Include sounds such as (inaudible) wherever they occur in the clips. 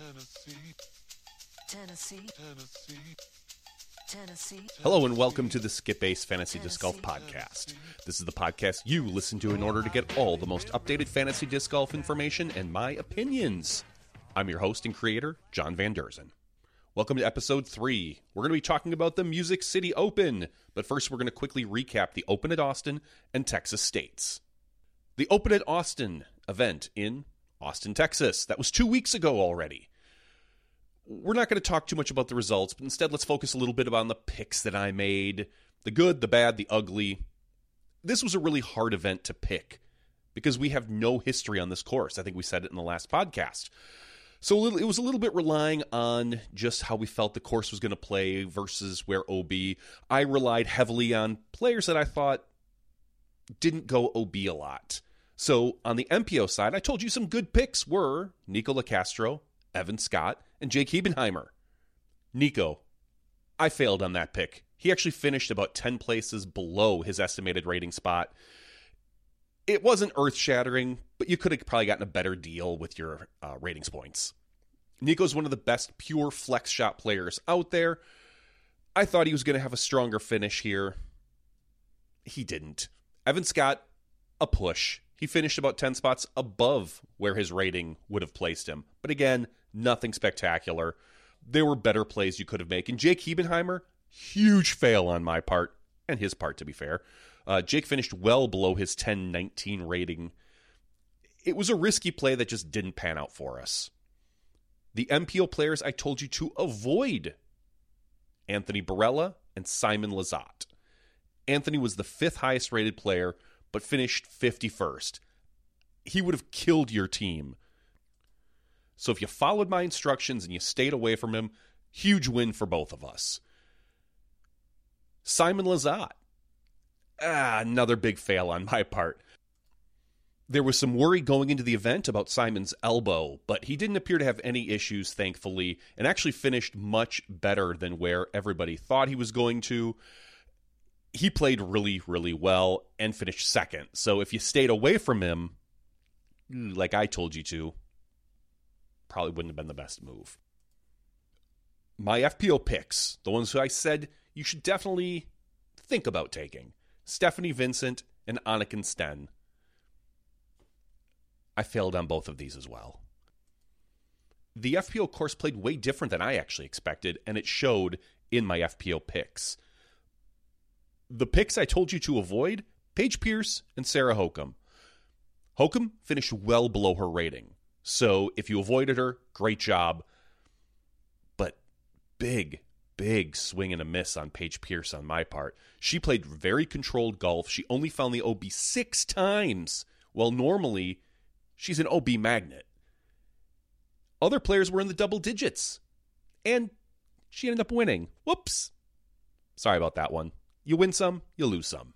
Tennessee, Tennessee, Tennessee, Tennessee, Hello and welcome to the Skip Ace Fantasy Disc Golf Podcast. This is the podcast you listen to in order to get all the most updated fantasy disc golf information and my opinions. I'm your host and creator, Jon Van Derzen. Welcome to episode three. We're going to be talking about the Music City Open, but first we're going to quickly recap the Open at Austin and Texas States. The Open at Austin event in Austin, Texas. That was two weeks ago already we're not going to talk too much about the results, but instead let's focus a little bit on the picks that I made the good, the bad, the ugly. This was a really hard event to pick because we have no history on this course. I think we said it in the last podcast. So it was a little bit relying on just how we felt the course was going to play versus where OB. I relied heavily on players that I thought didn't go OB a lot. So on the MPO side, I told you some good picks were Nico Locastro, Evan Scott, and Jake Hebenheimer. Nico, I failed on that pick. He actually finished about 10 places below his estimated rating spot. It wasn't earth shattering, but you could have probably gotten a better deal with your uh, ratings points. Nico's one of the best pure flex shot players out there. I thought he was going to have a stronger finish here. He didn't. Evan Scott, a push. He finished about 10 spots above where his rating would have placed him. But again, nothing spectacular. There were better plays you could have made. And Jake Hebenheimer, huge fail on my part, and his part, to be fair. Uh, Jake finished well below his 10 19 rating. It was a risky play that just didn't pan out for us. The MPO players I told you to avoid Anthony Barela and Simon Lizotte. Anthony was the fifth highest rated player, but finished 51st. He would have killed your team. So if you followed my instructions and you stayed away from him, huge win for both of us. Simon Lizotte. Ah, another big fail on my part. There was some worry going into the event about Simon's elbow, but he didn't appear to have any issues, thankfully, and actually finished much better than where everybody thought he was going to. He played really, really well and finished second. So if you stayed away from him, like I told you to, probably wouldn't have been the best move. My FPO picks, the ones who I said you should definitely think about taking Stephanie Vincent and Anniken Steen. I failed on both of these as well. The FPO course played way different than I actually expected, and it showed in my FPO picks. The picks I told you to avoid Paige Pierce and Sarah Hokom. Hokom finished well below her rating. So if you avoided her, great job. But big, big swing and a miss on Paige Pierce on my part. She played very controlled golf. She only found the OB six times. Well, normally she's an OB magnet. Other players were in the double digits. And she ended up winning. Whoops. Sorry about that one. You win some, you lose some.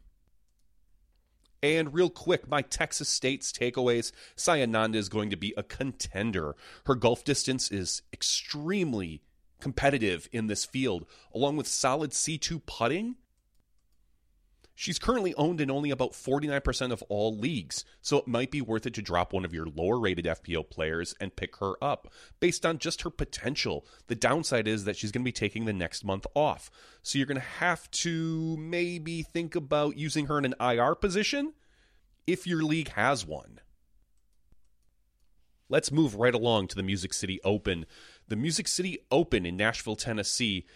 And real quick, my Texas States takeaways. Sayananda is going to be a contender. Her golf distance is extremely competitive in this field, along with solid C2 putting. She's currently owned in only about 49% of all leagues, so it might be worth it to drop one of your lower rated FPO players and pick her up based on just her potential. The downside is that she's going to be taking the next month off, so you're going to have to maybe think about using her in an IR position if your league has one. Let's move right along to the Music City Open. The Music City Open in Nashville, Tennessee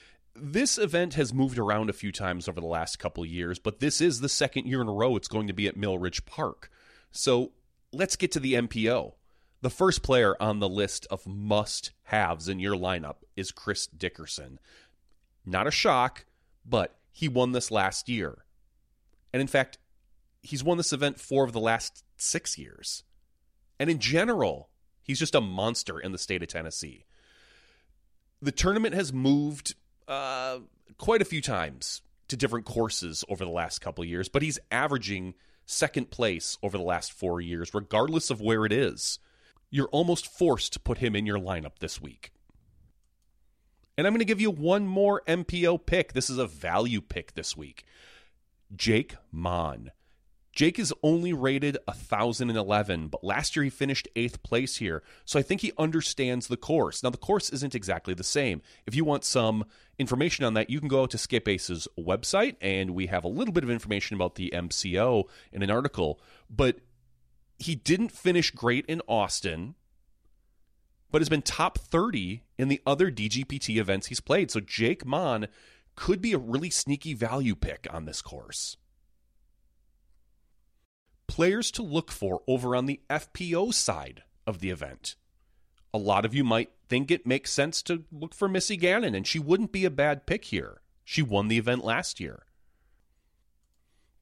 this event has moved around a few times over the last couple years, but this is the second year in a row it's going to be at Millridge Park. So let's get to the MPO. The first player on the list of must haves in your lineup is Chris Dickerson. Not a shock, but he won this last year. And in fact, he's won this event four of the last six years. And in general, he's just a monster in the state of Tennessee. The tournament has moved uh, quite a few times to different courses over the last couple years, but he's averaging second place over the last four years, regardless of where it is. You're almost forced to put him in your lineup this week. And I'm going to give you one more MPO pick. This is a value pick this week. Jake Monn. Jake is only rated 1,011, but last year he finished eighth place here, so I think he understands the course. Now, the course isn't exactly the same. If you want some information on that, you can go out to Skip Ace's website, and we have a little bit of information about the MCO in an article. But he didn't finish great in Austin, but has been top 30 in the other DGPT events he's played. So Jake Monn could be a really sneaky value pick on this course. Players to look for over on the FPO side of the event. A lot of you might think it makes sense to look for Missy Gannon, and she wouldn't be a bad pick here. She won the event last year.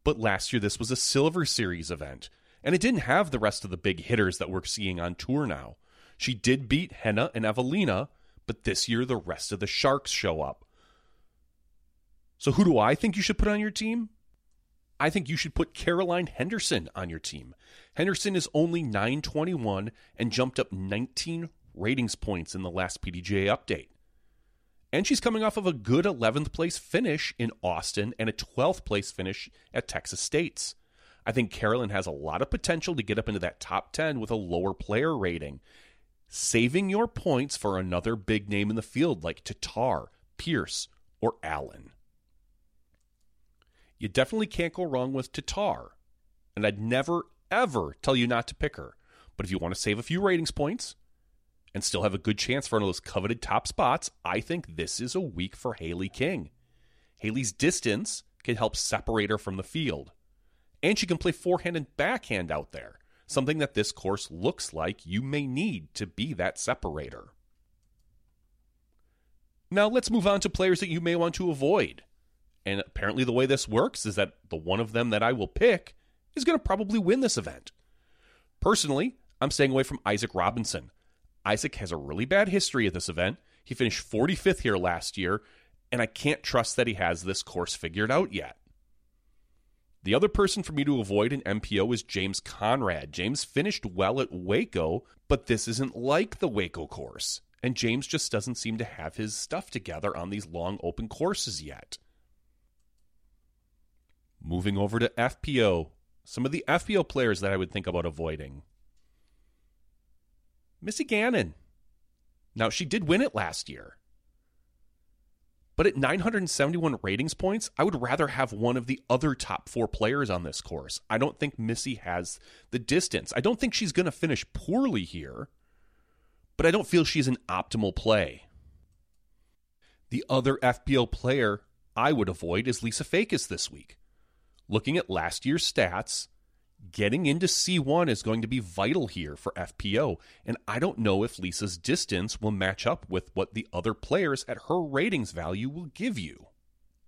But last year, this was a Silver Series event, and it didn't have the rest of the big hitters that we're seeing on tour now. She did beat Henna and Eveliina, but this year the rest of the Sharks show up. So, who do I think you should put on your team? I think you should put Caroline Henderson on your team. Henderson is only 921 and jumped up 19 ratings points in the last PDGA update. And she's coming off of a good 11th place finish in Austin and a 12th place finish at Texas States. I think Carolyn has a lot of potential to get up into that top 10 with a lower player rating, saving your points for another big name in the field like Tattar, Pierce, or Allen. You definitely can't go wrong with Tattar, and I'd never, ever tell you not to pick her. But if you want to save a few ratings points and still have a good chance for one of those coveted top spots, I think this is a week for Hailey King. Hailey's distance can help separate her from the field. And she can play forehand and backhand out there, something that this course looks like you may need to be that separator. Now let's move on to players that you may want to avoid. And apparently, the way this works is that the one of them that I will pick is going to probably win this event. Personally, I'm staying away from Isaac Robinson. Isaac has a really bad history at this event. He finished 45th here last year, and I can't trust that he has this course figured out yet. The other person for me to avoid in MPO is James Conrad. James finished well at Waco, but this isn't like the Waco course, and James just doesn't seem to have his stuff together on these long open courses yet. Moving over to FPO, some of the FPO players that I would think about avoiding. Missy Gannon. Now, she did win it last year. But at 971 ratings points, I would rather have one of the other top four players on this course. I don't think Missy has the distance. I don't think she's going to finish poorly here, but I don't feel she's an optimal play. The other FPO player I would avoid is Lisa Fajkus this week looking at last year's stats, getting into C1 is going to be vital here for FPO. And I don't know if Lisa's distance will match up with what the other players at her ratings value will give you.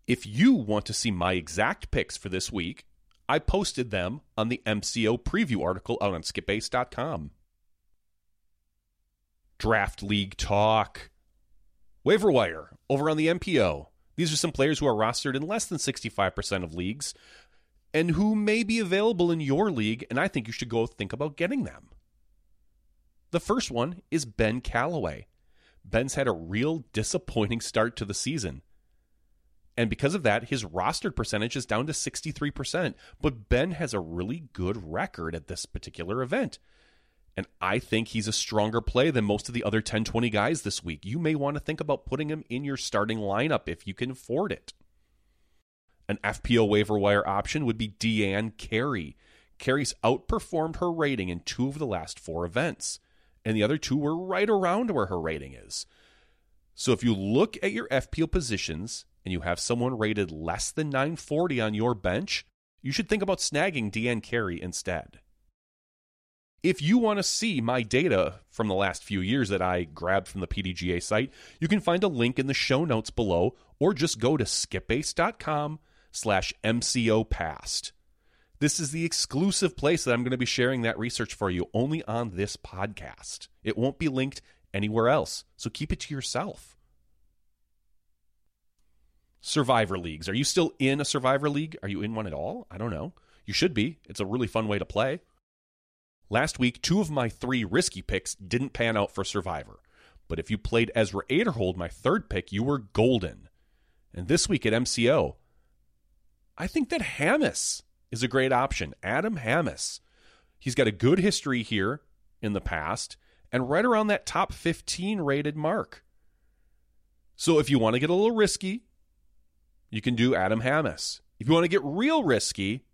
If you want to see my exact picks for this week, I posted them on the MCO preview article out on skipace.com. Draft League Talk. Waiver Wire over on the MPO. These are some players who are rostered in less than 65% of leagues and who may be available in your league, and I think you should go think about getting them. The first one is Ben Calloway. Ben's had a real disappointing start to the season. And because of that, his rostered percentage is down to 63%. But Ben has a really good record at this particular event. And I think he's a stronger play than most of the other 10 20 guys this week. You may want to think about putting him in your starting lineup if you can afford it. An FPO waiver wire option would be Deanne Carey. Carey's outperformed her rating in two of the last four events, and the other two were right around where her rating is. So if you look at your FPO positions and you have someone rated less than 940 on your bench, you should think about snagging Deanne Carey instead. If you want to see my data from the last few years that I grabbed from the PDGA site, you can find a link in the show notes below or just go to skipace.com slash MCO past. This is the exclusive place that I'm going to be sharing that research for you only on this podcast. It won't be linked anywhere else, so keep it to yourself. Survivor leagues. Are you still in a Survivor league? Are you in one at all? I don't know. You should be. It's a really fun way to play. Last week, two of my three risky picks didn't pan out for Survivor. But if you played Ezra Aderhold, my third pick, you were golden. And this week at MCO, I think that Hammes is a great option. Adam Hammes. He's got a good history here in the past and right around that top 15 rated mark. So if you want to get a little risky, you can do Adam Hammes. If you want to get real risky,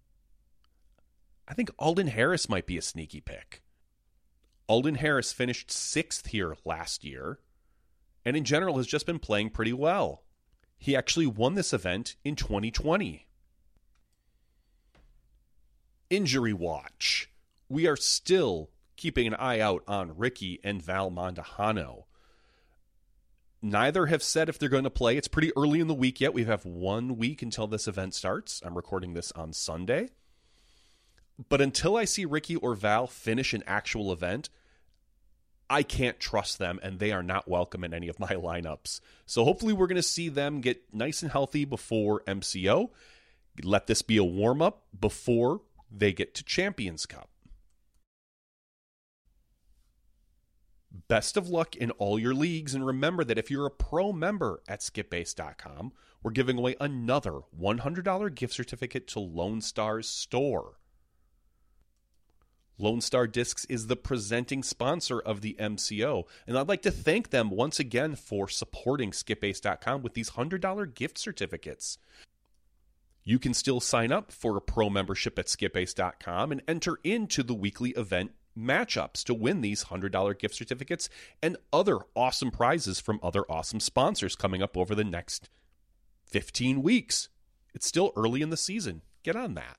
I think Alden Harris might be a sneaky pick. Alden Harris finished sixth here last year, and in general has just been playing pretty well. He actually won this event in 2020. Injury watch. We are still keeping an eye out on Ricky and Val Mandujano. Neither have said if they're going to play. It's pretty early in the week yet. We have one week until this event starts. I'm recording this on Sunday. But until I see Ricky or Val finish an actual event, I can't trust them, and they are not welcome in any of my (laughs) lineups. So hopefully, we're going to see them get nice and healthy before MCO. Let this be a warm up before they get to Champions Cup. Best of luck in all your leagues, and remember that if you're a pro member at skipace.com, we're giving away another $100 gift certificate to Lone Star's store. Lone Star Discs is the presenting sponsor of the MCO, and I'd like to thank them once again for supporting skipace.com with these $100 gift certificates. You can still sign up for a pro membership at skipace.com and enter into the weekly event matchups to win these $100 gift certificates and other awesome prizes from other awesome sponsors coming up over the next 15 weeks. It's still early in the season. Get on that.